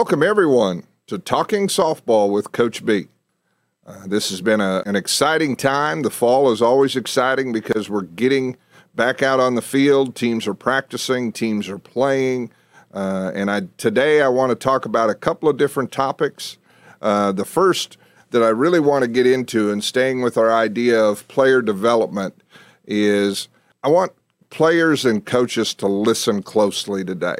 welcome everyone to Talking Softball with Coach B. Uh, this has been a, an exciting time. The fall is always exciting because we're getting back out on the field. Teams are practicing, teams are playing. Uh, and I, today I want to talk about a couple of different topics. Uh, the first that I really want to get into, and staying with our idea of player development, is I want players and coaches to listen closely today.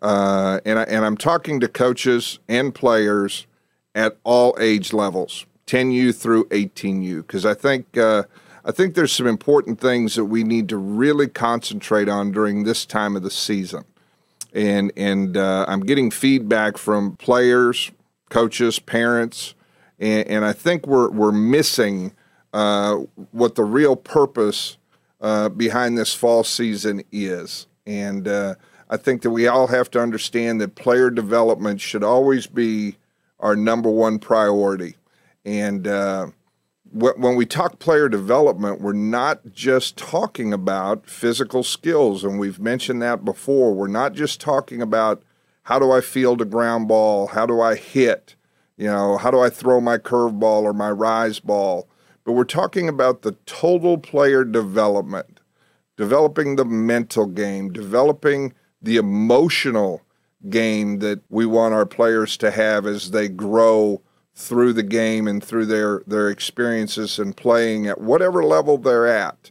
Uh, and, I, and I'm talking to coaches and players at all age levels, 10U through 18U, because I think uh, I think there's some important things that we need to really concentrate on during this time of the season. And and uh, I'm getting feedback from players, coaches, parents, and, and I think we're we're missing uh, what the real purpose uh, behind this fall season is. And uh, I think that we all have to understand that player development should always be our number one priority. And uh, when we talk player development, we're not just talking about physical skills, and we've mentioned that before. We're not just talking about how do I field a ground ball, how do I hit, you know, how do I throw my curveball or my rise ball, but we're talking about the total player development, developing the mental game, developing the emotional game that we want our players to have as they grow through the game and through their, their experiences and playing at whatever level they're at.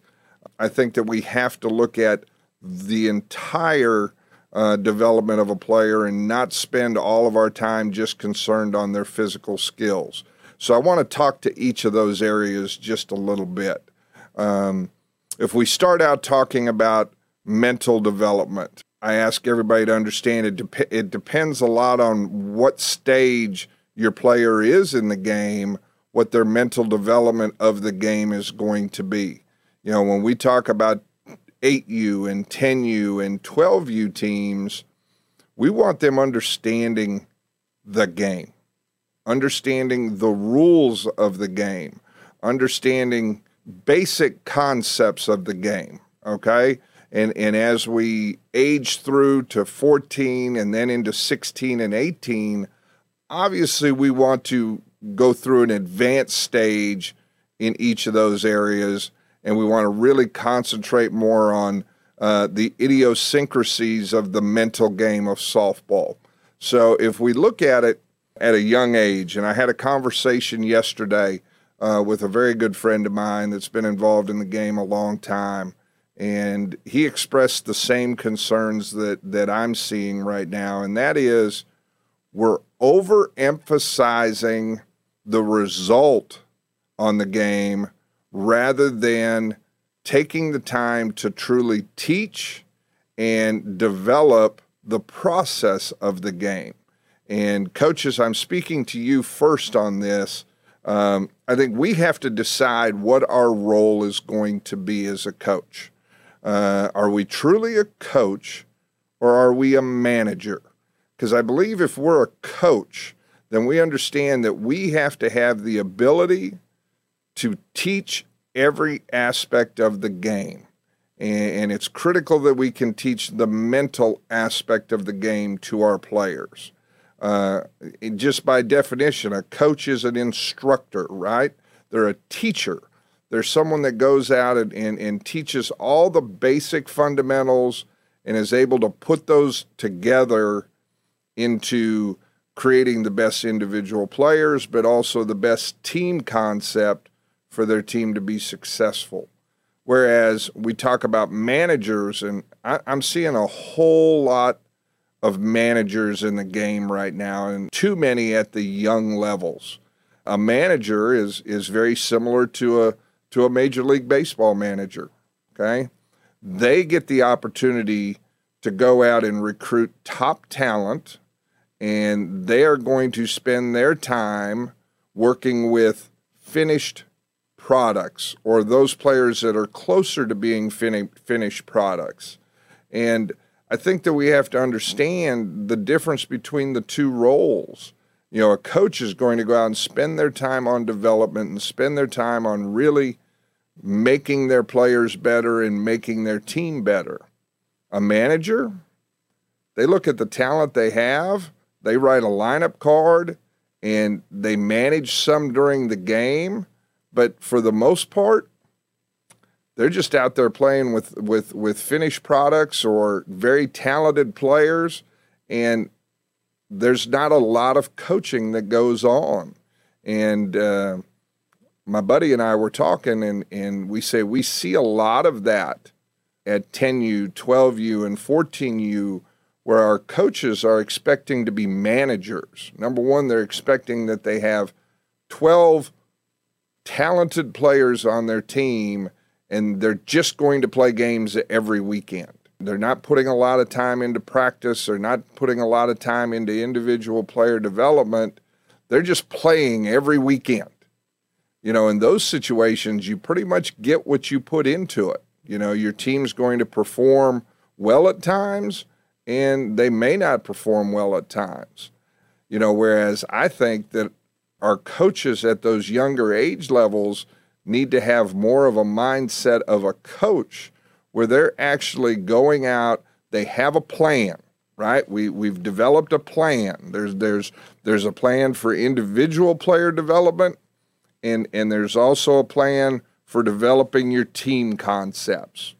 I think that we have to look at the entire uh, development of a player and not spend all of our time just concerned on their physical skills. So I want to talk to each of those areas just a little bit. Um, if we start out talking about mental development, I ask everybody to understand it, dep- it depends a lot on what stage your player is in the game, what their mental development of the game is going to be. You know, when we talk about 8U and 10U and 12U teams, we want them understanding the game, understanding the rules of the game, understanding basic concepts of the game. Okay and and as we age through to 14 and then into 16 and 18 obviously we want to go through an advanced stage in each of those areas. And we want to really concentrate more on uh, the idiosyncrasies of the mental game of softball. So if we look at it at a young age and i had a conversation yesterday uh, with a very good friend of mine that's been involved in the game a long time and he expressed the same concerns that that I'm seeing right now, and that is we're overemphasizing the result on the game rather than taking the time to truly teach and develop the process of the game. And coaches, I'm speaking to you first on this. Um, I think we have to decide what our role is going to be as a coach. Uh, are we truly a coach or are we a manager? Because I believe if we're a coach, then we understand that we have to have the ability to teach every aspect of the game. And, it's critical that we can teach the mental aspect of the game to our players. Uh, just by definition, a coach is an instructor, right? They're a teacher. There's someone that goes out and, and, and teaches all the basic fundamentals and is able to put those together into creating the best individual players, but also the best team concept for their team to be successful. Whereas we talk about managers, and I, am seeing a whole lot of managers in the game right now, and too many at the young levels. A manager is is very similar to a to a Major League Baseball manager. Okay. They get the opportunity to go out and recruit top talent, and they are going to spend their time working with finished products or those players that are closer to being fin- finished products. And I think that we have to understand the difference between the two roles you know, a coach is going to go out and spend their time on development and spend their time on really making their players better and making their team better. A manager, they look at the talent they have, they write a lineup card and they manage some during the game, but for the most part, they're just out there playing with with with finished products or very talented players, and there's not a lot of coaching that goes on. And uh, my buddy and I were talking, and and we say we see a lot of that at 10U, 12U, and 14U where our coaches are expecting to be managers. Number one, they're expecting that they have 12 talented players on their team and they're just going to play games every weekend. They're not putting a lot of time into practice, they're not putting a lot of time into individual player development. They're just playing every weekend. You know, in those situations, you pretty much get what you put into it. You know, your team's going to perform well at times and they may not perform well at times. You know, whereas I think that our coaches at those younger age levels need to have more of a mindset of a coach where they're actually going out, they have a plan, right? We we've developed a plan. There's there's there's a plan for individual player development and and there's also a plan for developing your team concepts.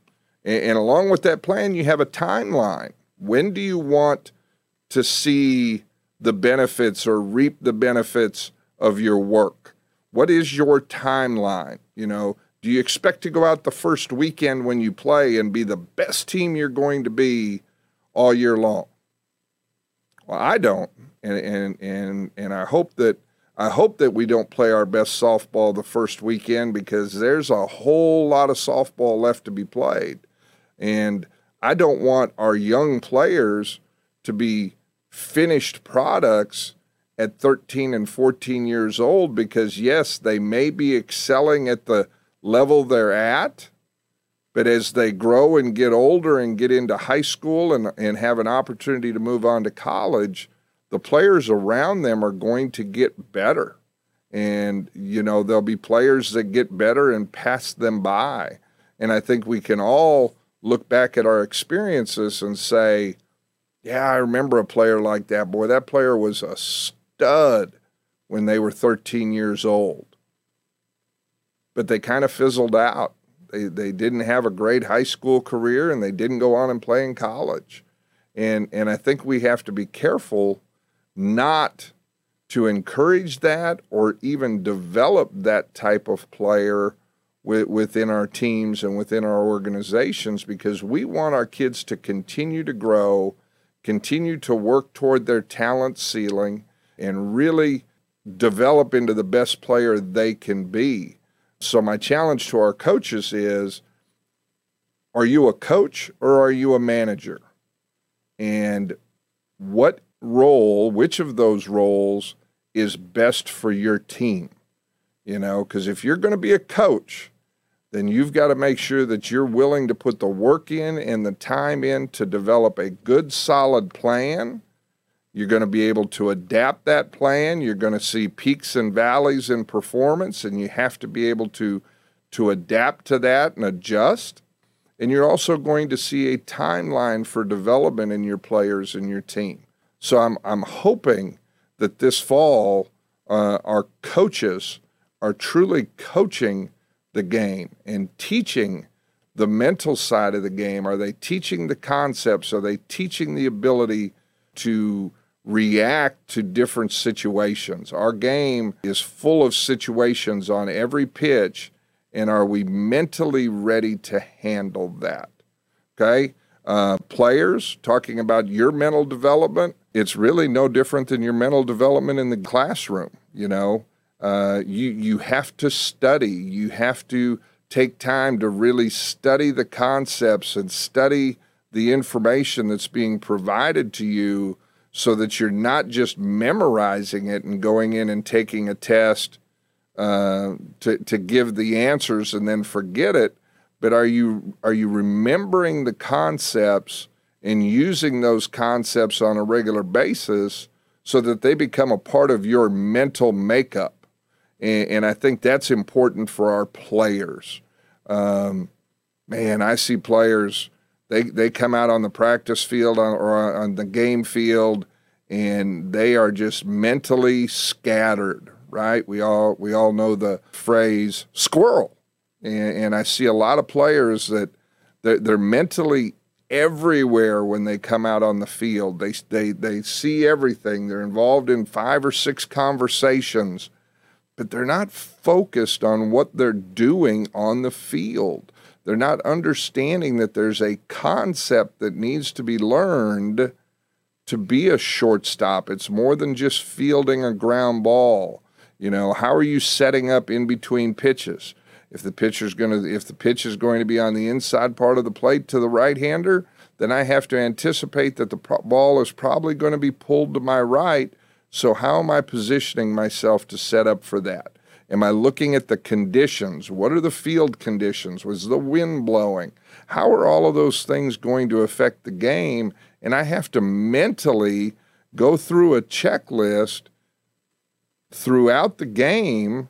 And, and along with that plan, you have a timeline when do you want to see the benefits or reap the benefits of your work? What is your timeline? You know, do you expect to go out the first weekend when you play and be the best team you're going to be all year long? Well, I don't. And and and and I hope that I hope that we don't play our best softball the first weekend because there's a whole lot of softball left to be played. And I don't want our young players to be finished products at 13 and 14 years old because, yes, they may be excelling at the level they're at, but as they grow and get older and get into high school and, and have an opportunity to move on to college, the players around them are going to get better. And, you know, there'll be players that get better and pass them by. And I think we can all look back at our experiences and say, yeah, I remember a player like that. Boy, that player was a stud when they were 13 years old. But they kind of fizzled out. They, they didn't have a great high school career and they didn't go on and play in college. And, and I think we have to be careful not to encourage that or even develop that type of player within our teams and within our organizations because we want our kids to continue to grow, continue to work toward their talent ceiling, and really develop into the best player they can be. So, my challenge to our coaches is are you a coach or are you a manager? And what role, which of those roles is best for your team? You know, because if you're going to be a coach, then you've got to make sure that you're willing to put the work in and the time in to develop a good, solid plan. You're going to be able to adapt that plan. You're going to see peaks and valleys in performance, and you have to be able to, to adapt to that and adjust. And you're also going to see a timeline for development in your players and your team. So I'm, I'm hoping that this fall, uh, our coaches are truly coaching the game and teaching the mental side of the game? Are they teaching the concepts? Are they teaching the ability to react to different situations? Our game is full of situations on every pitch, and are we mentally ready to handle that? Okay? Uh, players, talking about your mental development, it's really no different than your mental development in the classroom. You know, uh, you you have to study. You have to take time to really study the concepts and study the information that's being provided to you so that you're not just memorizing it and going in and taking a test uh, to, to give the answers and then forget it but are you are you remembering the concepts and using those concepts on a regular basis so that they become a part of your mental makeup and, and I think that's important for our players. Um, man, I see players they they come out on the practice field on, or on the game field, and they are just mentally scattered, right? We all we all know the phrase squirrel, and, and I see a lot of players that they're, they're mentally everywhere when they come out on the field. They they they see everything. They're involved in five or six conversations, but they're not focused on what they're doing on the field. They're not understanding that there's a concept that needs to be learned to be a shortstop. It's more than just fielding a ground ball. You know, how are you setting up in between pitches? If the pitcher's going to if the pitch is going to be on the inside part of the plate to the right-hander, then I have to anticipate that the pro- ball is probably going to be pulled to my right. So how am I positioning myself to set up for that? Am I looking at the conditions? What are the field conditions? Was the wind blowing? How are all of those things going to affect the game? And I have to mentally go through a checklist throughout the game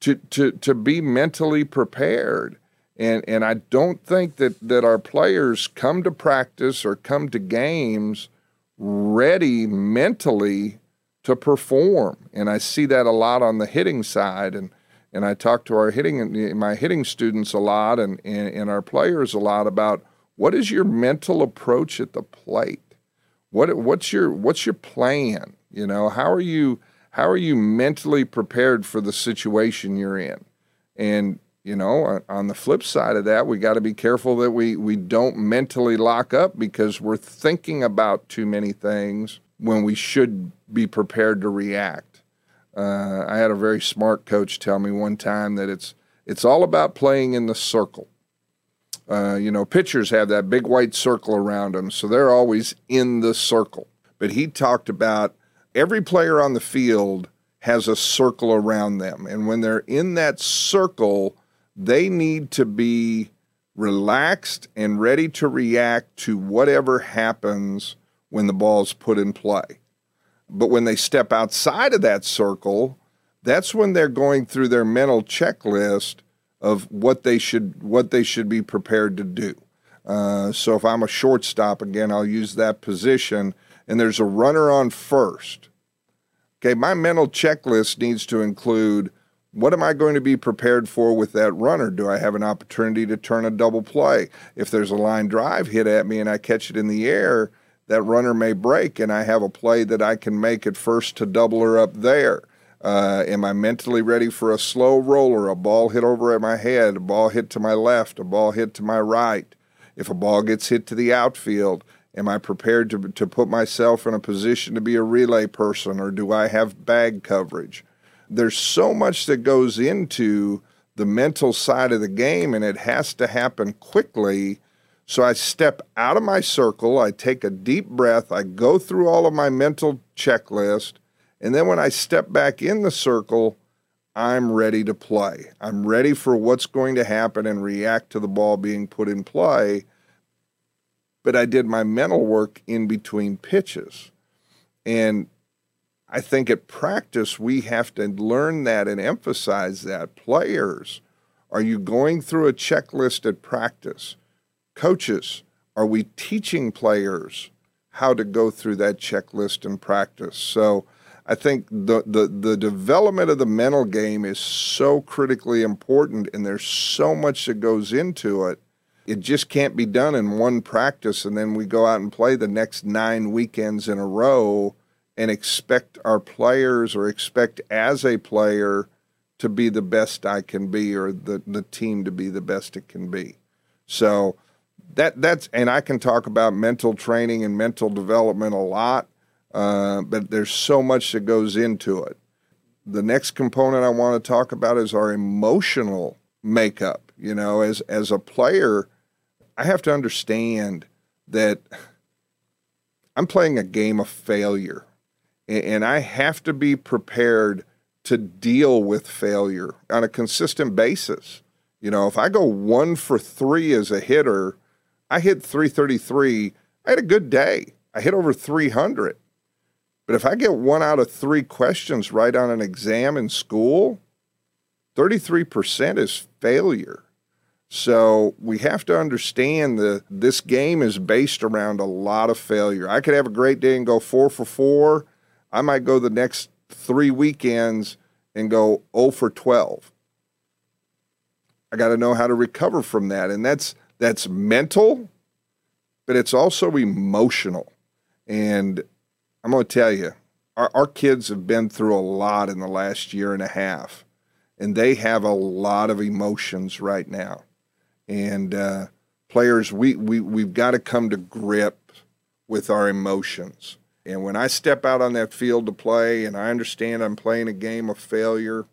to, to, to be mentally prepared. And, and I don't think that, that our players come to practice or come to games ready mentally to perform. And I see that a lot on the hitting side. And, and I talk to our hitting, my hitting students a lot and, and, and our players a lot about what is your mental approach at the plate? What, what's your, what's your plan? You know, how are you, how are you mentally prepared for the situation you're in? And you know, on the flip side of that, we got to be careful that we we don't mentally lock up because we're thinking about too many things when we should be prepared to react. Uh, I had a very smart coach tell me one time that it's it's all about playing in the circle. Uh, you know, pitchers have that big white circle around them, so they're always in the circle. But he talked about every player on the field has a circle around them. And when they're in that circle, they need to be relaxed and ready to react to whatever happens when the ball's put in play. But when they step outside of that circle, that's when they're going through their mental checklist of what they should what they should be prepared to do. Uh, so if I'm a shortstop again, I'll use that position and there's a runner on first. Okay, my mental checklist needs to include what am I going to be prepared for with that runner? Do I have an opportunity to turn a double play? If there's a line drive hit at me and I catch it in the air, that runner may break and I have a play that I can make at first to double her up there. Uh, am I mentally ready for a slow roller, a ball hit over at my head, a ball hit to my left, a ball hit to my right? If a ball gets hit to the outfield, Am I prepared to, to put myself in a position to be a relay person or do I have bag coverage? There's so much that goes into the mental side of the game and it has to happen quickly. So I step out of my circle, I take a deep breath, I go through all of my mental checklist, and then when I step back in the circle, I'm ready to play. I'm ready for what's going to happen and react to the ball being put in play but I did my mental work in between pitches. And I think at practice, we have to learn that and emphasize that. Players, are you going through a checklist at practice? Coaches, are we teaching players how to go through that checklist in practice? So I think the, the, the development of the mental game is so critically important, and there's so much that goes into it it just can't be done in one practice and then we go out and play the next nine weekends in a row and expect our players or expect as a player to be the best I can be or the, the team to be the best it can be. So that that's and I can talk about mental training and mental development a lot, uh, but there's so much that goes into it. The next component I want to talk about is our emotional makeup. You know, as as a player, I have to understand that I'm playing a game of failure, and I have to be prepared to deal with failure on a consistent basis. You know, if I go one for three as a hitter, I hit 333. I had a good day. I hit over 300. But if I get one out of three questions right on an exam in school, 33% is failure. So we have to understand that this game is based around a lot of failure. I could have a great day and go four for four. I might go the next three weekends and go 0 for 12. I got to know how to recover from that. And that's that's mental, but it's also emotional. And I'm going to tell you, our, our kids have been through a lot in the last year and a half, and they have a lot of emotions right now. And uh, players, we, we, we've got to come to grip with our emotions. And when I step out on that field to play and I understand I'm playing a game of failure,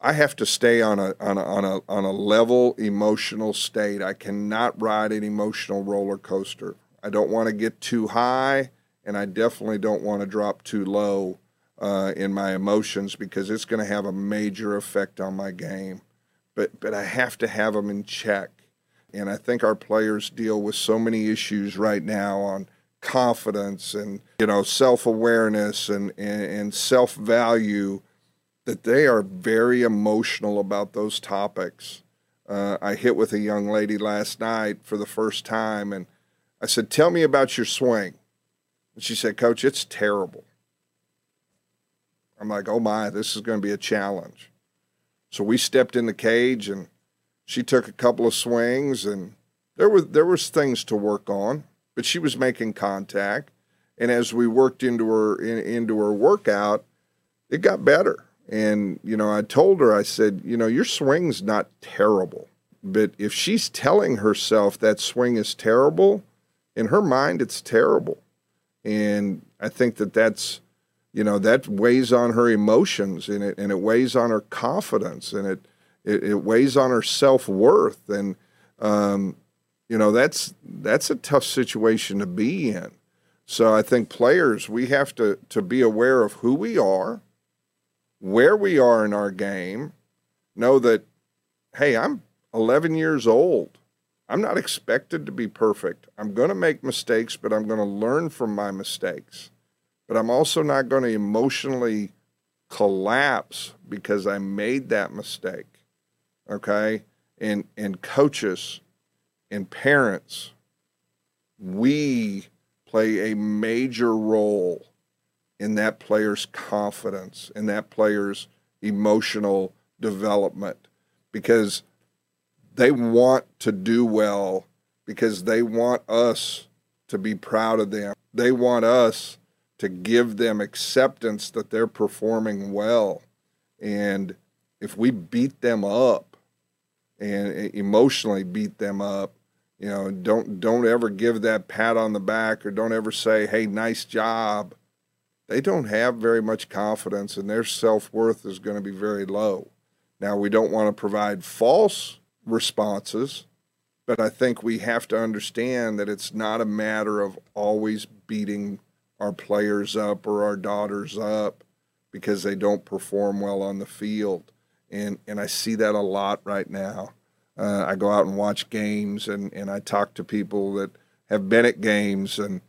I have to stay on a on a on a on a level emotional state. I cannot ride an emotional roller coaster. I don't want to get too high, and I definitely don't want to drop too low uh, in my emotions because it's going to have a major effect on my game. But but I have to have them in check, and I think our players deal with so many issues right now on confidence and you know self awareness and, and, and self value that they are very emotional about those topics. Uh, I hit with a young lady last night for the first time, and I said, "Tell me about your swing." And she said, "Coach, it's terrible." I'm like, "Oh my, this is going to be a challenge." So we stepped in the cage, and she took a couple of swings, and there was there was things to work on, but she was making contact, and as we worked into her in, into her workout, it got better and, you know, I told her, I said, you know, your swing's not terrible. But if she's telling herself that swing is terrible, in her mind, it's terrible. And I think that that's, you know, that weighs on her emotions and it, and it weighs on her confidence and it, it, it weighs on her self worth. And, um, you know, that's, that's a tough situation to be in. So I think players, we have to, to be aware of who we are where we are in our game, know that, hey, I'm 11 years old. I'm not expected to be perfect. I'm going to make mistakes, but I'm going to learn from my mistakes. But I'm also not going to emotionally collapse because I made that mistake. Okay? And and coaches and parents, we play a major role in that player's confidence, in that player's emotional development, because they want to do well, because they want us to be proud of them. They want us to give them acceptance that they're performing well. And if we beat them up and emotionally beat them up, you know, don't don't ever give that pat on the back or don't ever say, "Hey, nice job." They don't have very much confidence and their self worth is going to be very low. Now, we don't want to provide false responses, but I think we have to understand that it's not a matter of always beating our players up or our daughters up because they don't perform well on the field. And, and I see that a lot right now. Uh, I go out and watch games and, and I talk to people that have been at games and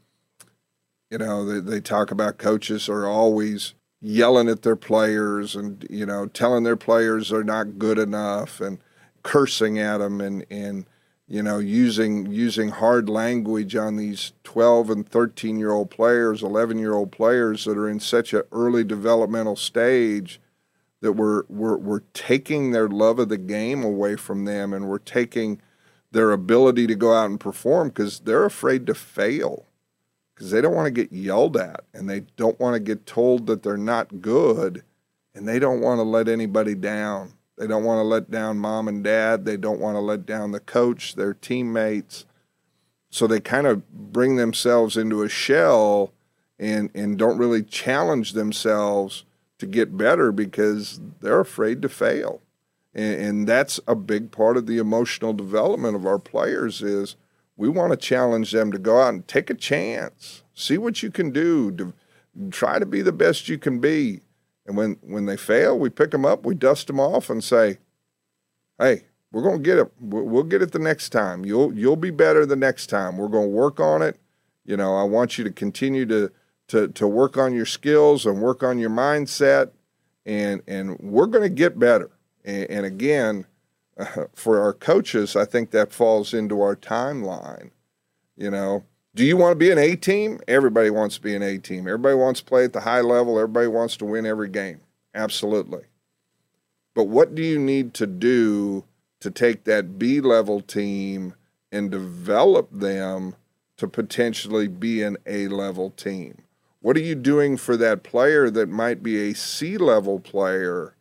you know, they, they talk about coaches are always yelling at their players and, you know, telling their players they're not good enough and cursing at them and, and you know, using using hard language on these 12 and 13 year old players, 11 year old players that are in such an early developmental stage that we're, we're, we're taking their love of the game away from them and we're taking their ability to go out and perform because they're afraid to fail because they don't want to get yelled at and they don't want to get told that they're not good and they don't want to let anybody down. They don't want to let down mom and dad. They don't want to let down the coach, their teammates. So they kind of bring themselves into a shell and, and don't really challenge themselves to get better because they're afraid to fail. And, and that's a big part of the emotional development of our players is – we want to challenge them to go out and take a chance, see what you can do, to try to be the best you can be. And when, when they fail, we pick them up, we dust them off, and say, "Hey, we're going to get it. We'll get it the next time. You'll you'll be better the next time. We're going to work on it. You know, I want you to continue to to to work on your skills and work on your mindset, and and we're going to get better. And, and again." Uh, for our coaches, I think that falls into our timeline. You know, do you want to be an A team? Everybody wants to be an A team. Everybody wants to play at the high level. Everybody wants to win every game. Absolutely. But what do you need to do to take that B level team and develop them to potentially be an A level team? What are you doing for that player that might be a C level player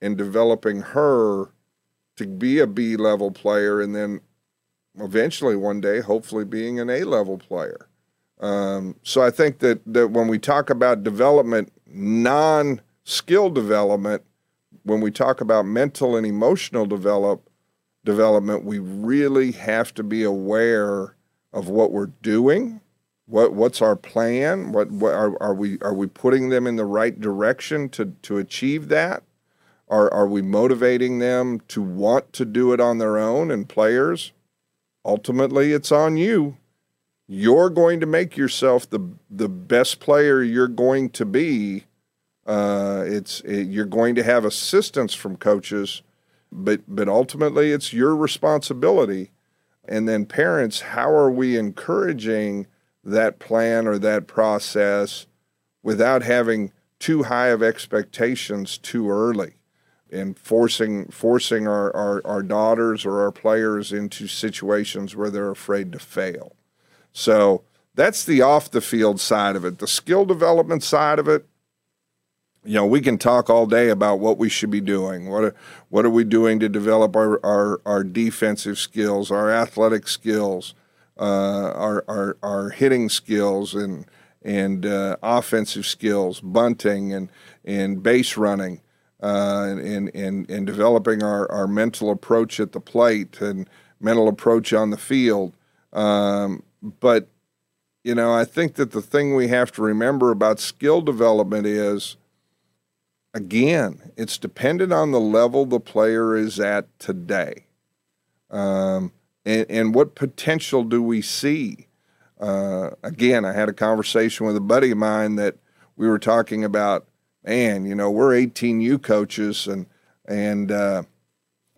and developing her to be a B level player and then eventually one day, hopefully, being an A level player? Um, so I think that, that when we talk about development, non skill development, when we talk about mental and emotional develop, development, we really have to be aware of what we're doing. What what's our plan? What, what are, are we are we putting them in the right direction to to achieve that? Are are we motivating them to want to do it on their own? And players, ultimately, it's on you. You're going to make yourself the the best player you're going to be. Uh, it's it, you're going to have assistance from coaches, but but ultimately, it's your responsibility and then parents, how are we encouraging that plan or that process without having too high of expectations too early and forcing forcing our, our, our daughters or our players into situations where they're afraid to fail. So that's the off the field side of it. The skill development side of it, you know, we can talk all day about what we should be doing. What are, what are we doing to develop our, our, our defensive skills, our athletic skills, uh, our, our, our hitting skills, and, and uh, offensive skills, bunting and, and base running, uh, and, and, and developing our, our mental approach at the plate and mental approach on the field. Um, but, you know, I think that the thing we have to remember about skill development is – again, it's dependent on the level the player is at today. Um, and, and, what potential do we see? Uh, again, I had a conversation with a buddy of mine that we were talking about, man, you know, we're 18U coaches and, and, uh,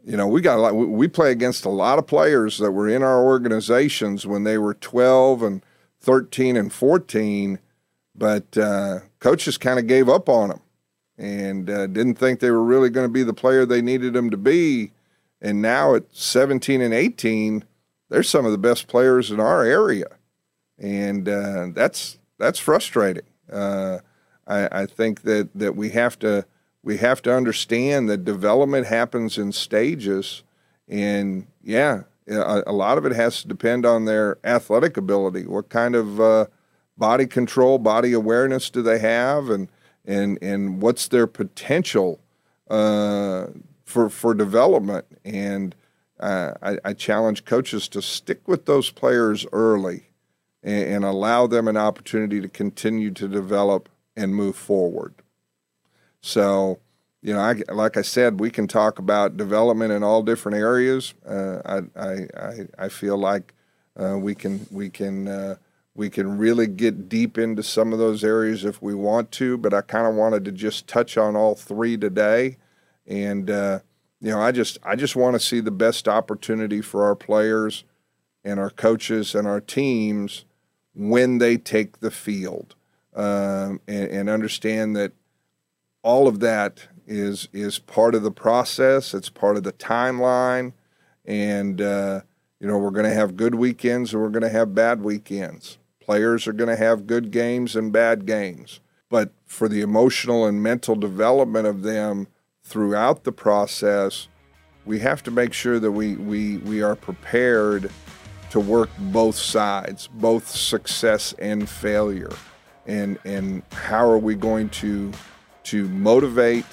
you know, we got a lot, we play against a lot of players that were in our organizations when they were 12 and 13 and 14, but uh, coaches kind of gave up on them and uh, didn't think they were really going to be the player they needed them to be. And now at 17 and 18, they're some of the best players in our area, and uh, that's that's frustrating. Uh, I, I, think that that we have to we have to understand that development happens in stages, and yeah, a, a lot of it has to depend on their athletic ability. What kind of uh, body control, body awareness do they have, and and and what's their potential uh, for for development. And uh, I, I, challenge coaches to stick with those players early and, and, allow them an opportunity to continue to develop and move forward. So, you know, I, like I said, we can talk about development in all different areas. Uh, I, I, I feel like uh, we can we can uh, we can really get deep into some of those areas if we want to, but I kind of wanted to just touch on all three today. And uh, you know, I just I just want to see the best opportunity for our players and our coaches and our teams when they take the field, um, and, and understand that all of that is is part of the process. It's part of the timeline, and uh, you know we're going to have good weekends and we're going to have bad weekends. Players are going to have good games and bad games. But for the emotional and mental development of them throughout the process, we have to make sure that we, we, we are prepared to work both sides, both success and failure. And, and how are we going to, to motivate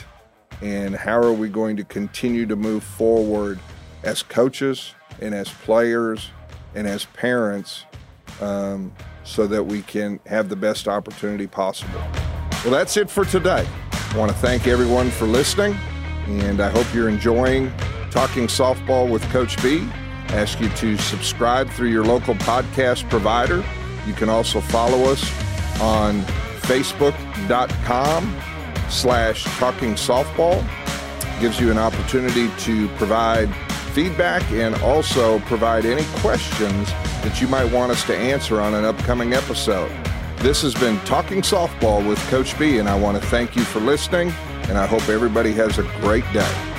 and how are we going to continue to move forward as coaches and as players and as parents um, so that we can have the best opportunity possible. Well, that's it for today. I want to thank everyone for listening, and I hope you're enjoying Talking Softball with Coach B. I ask you to subscribe through your local podcast provider. You can also follow us on facebook.com slash talking softball. Gives you an opportunity to provide feedback and also provide any questions that you might want us to answer on an upcoming episode. This has been Talking Softball with Coach B, and I want to thank you for listening, and I hope everybody has a great day.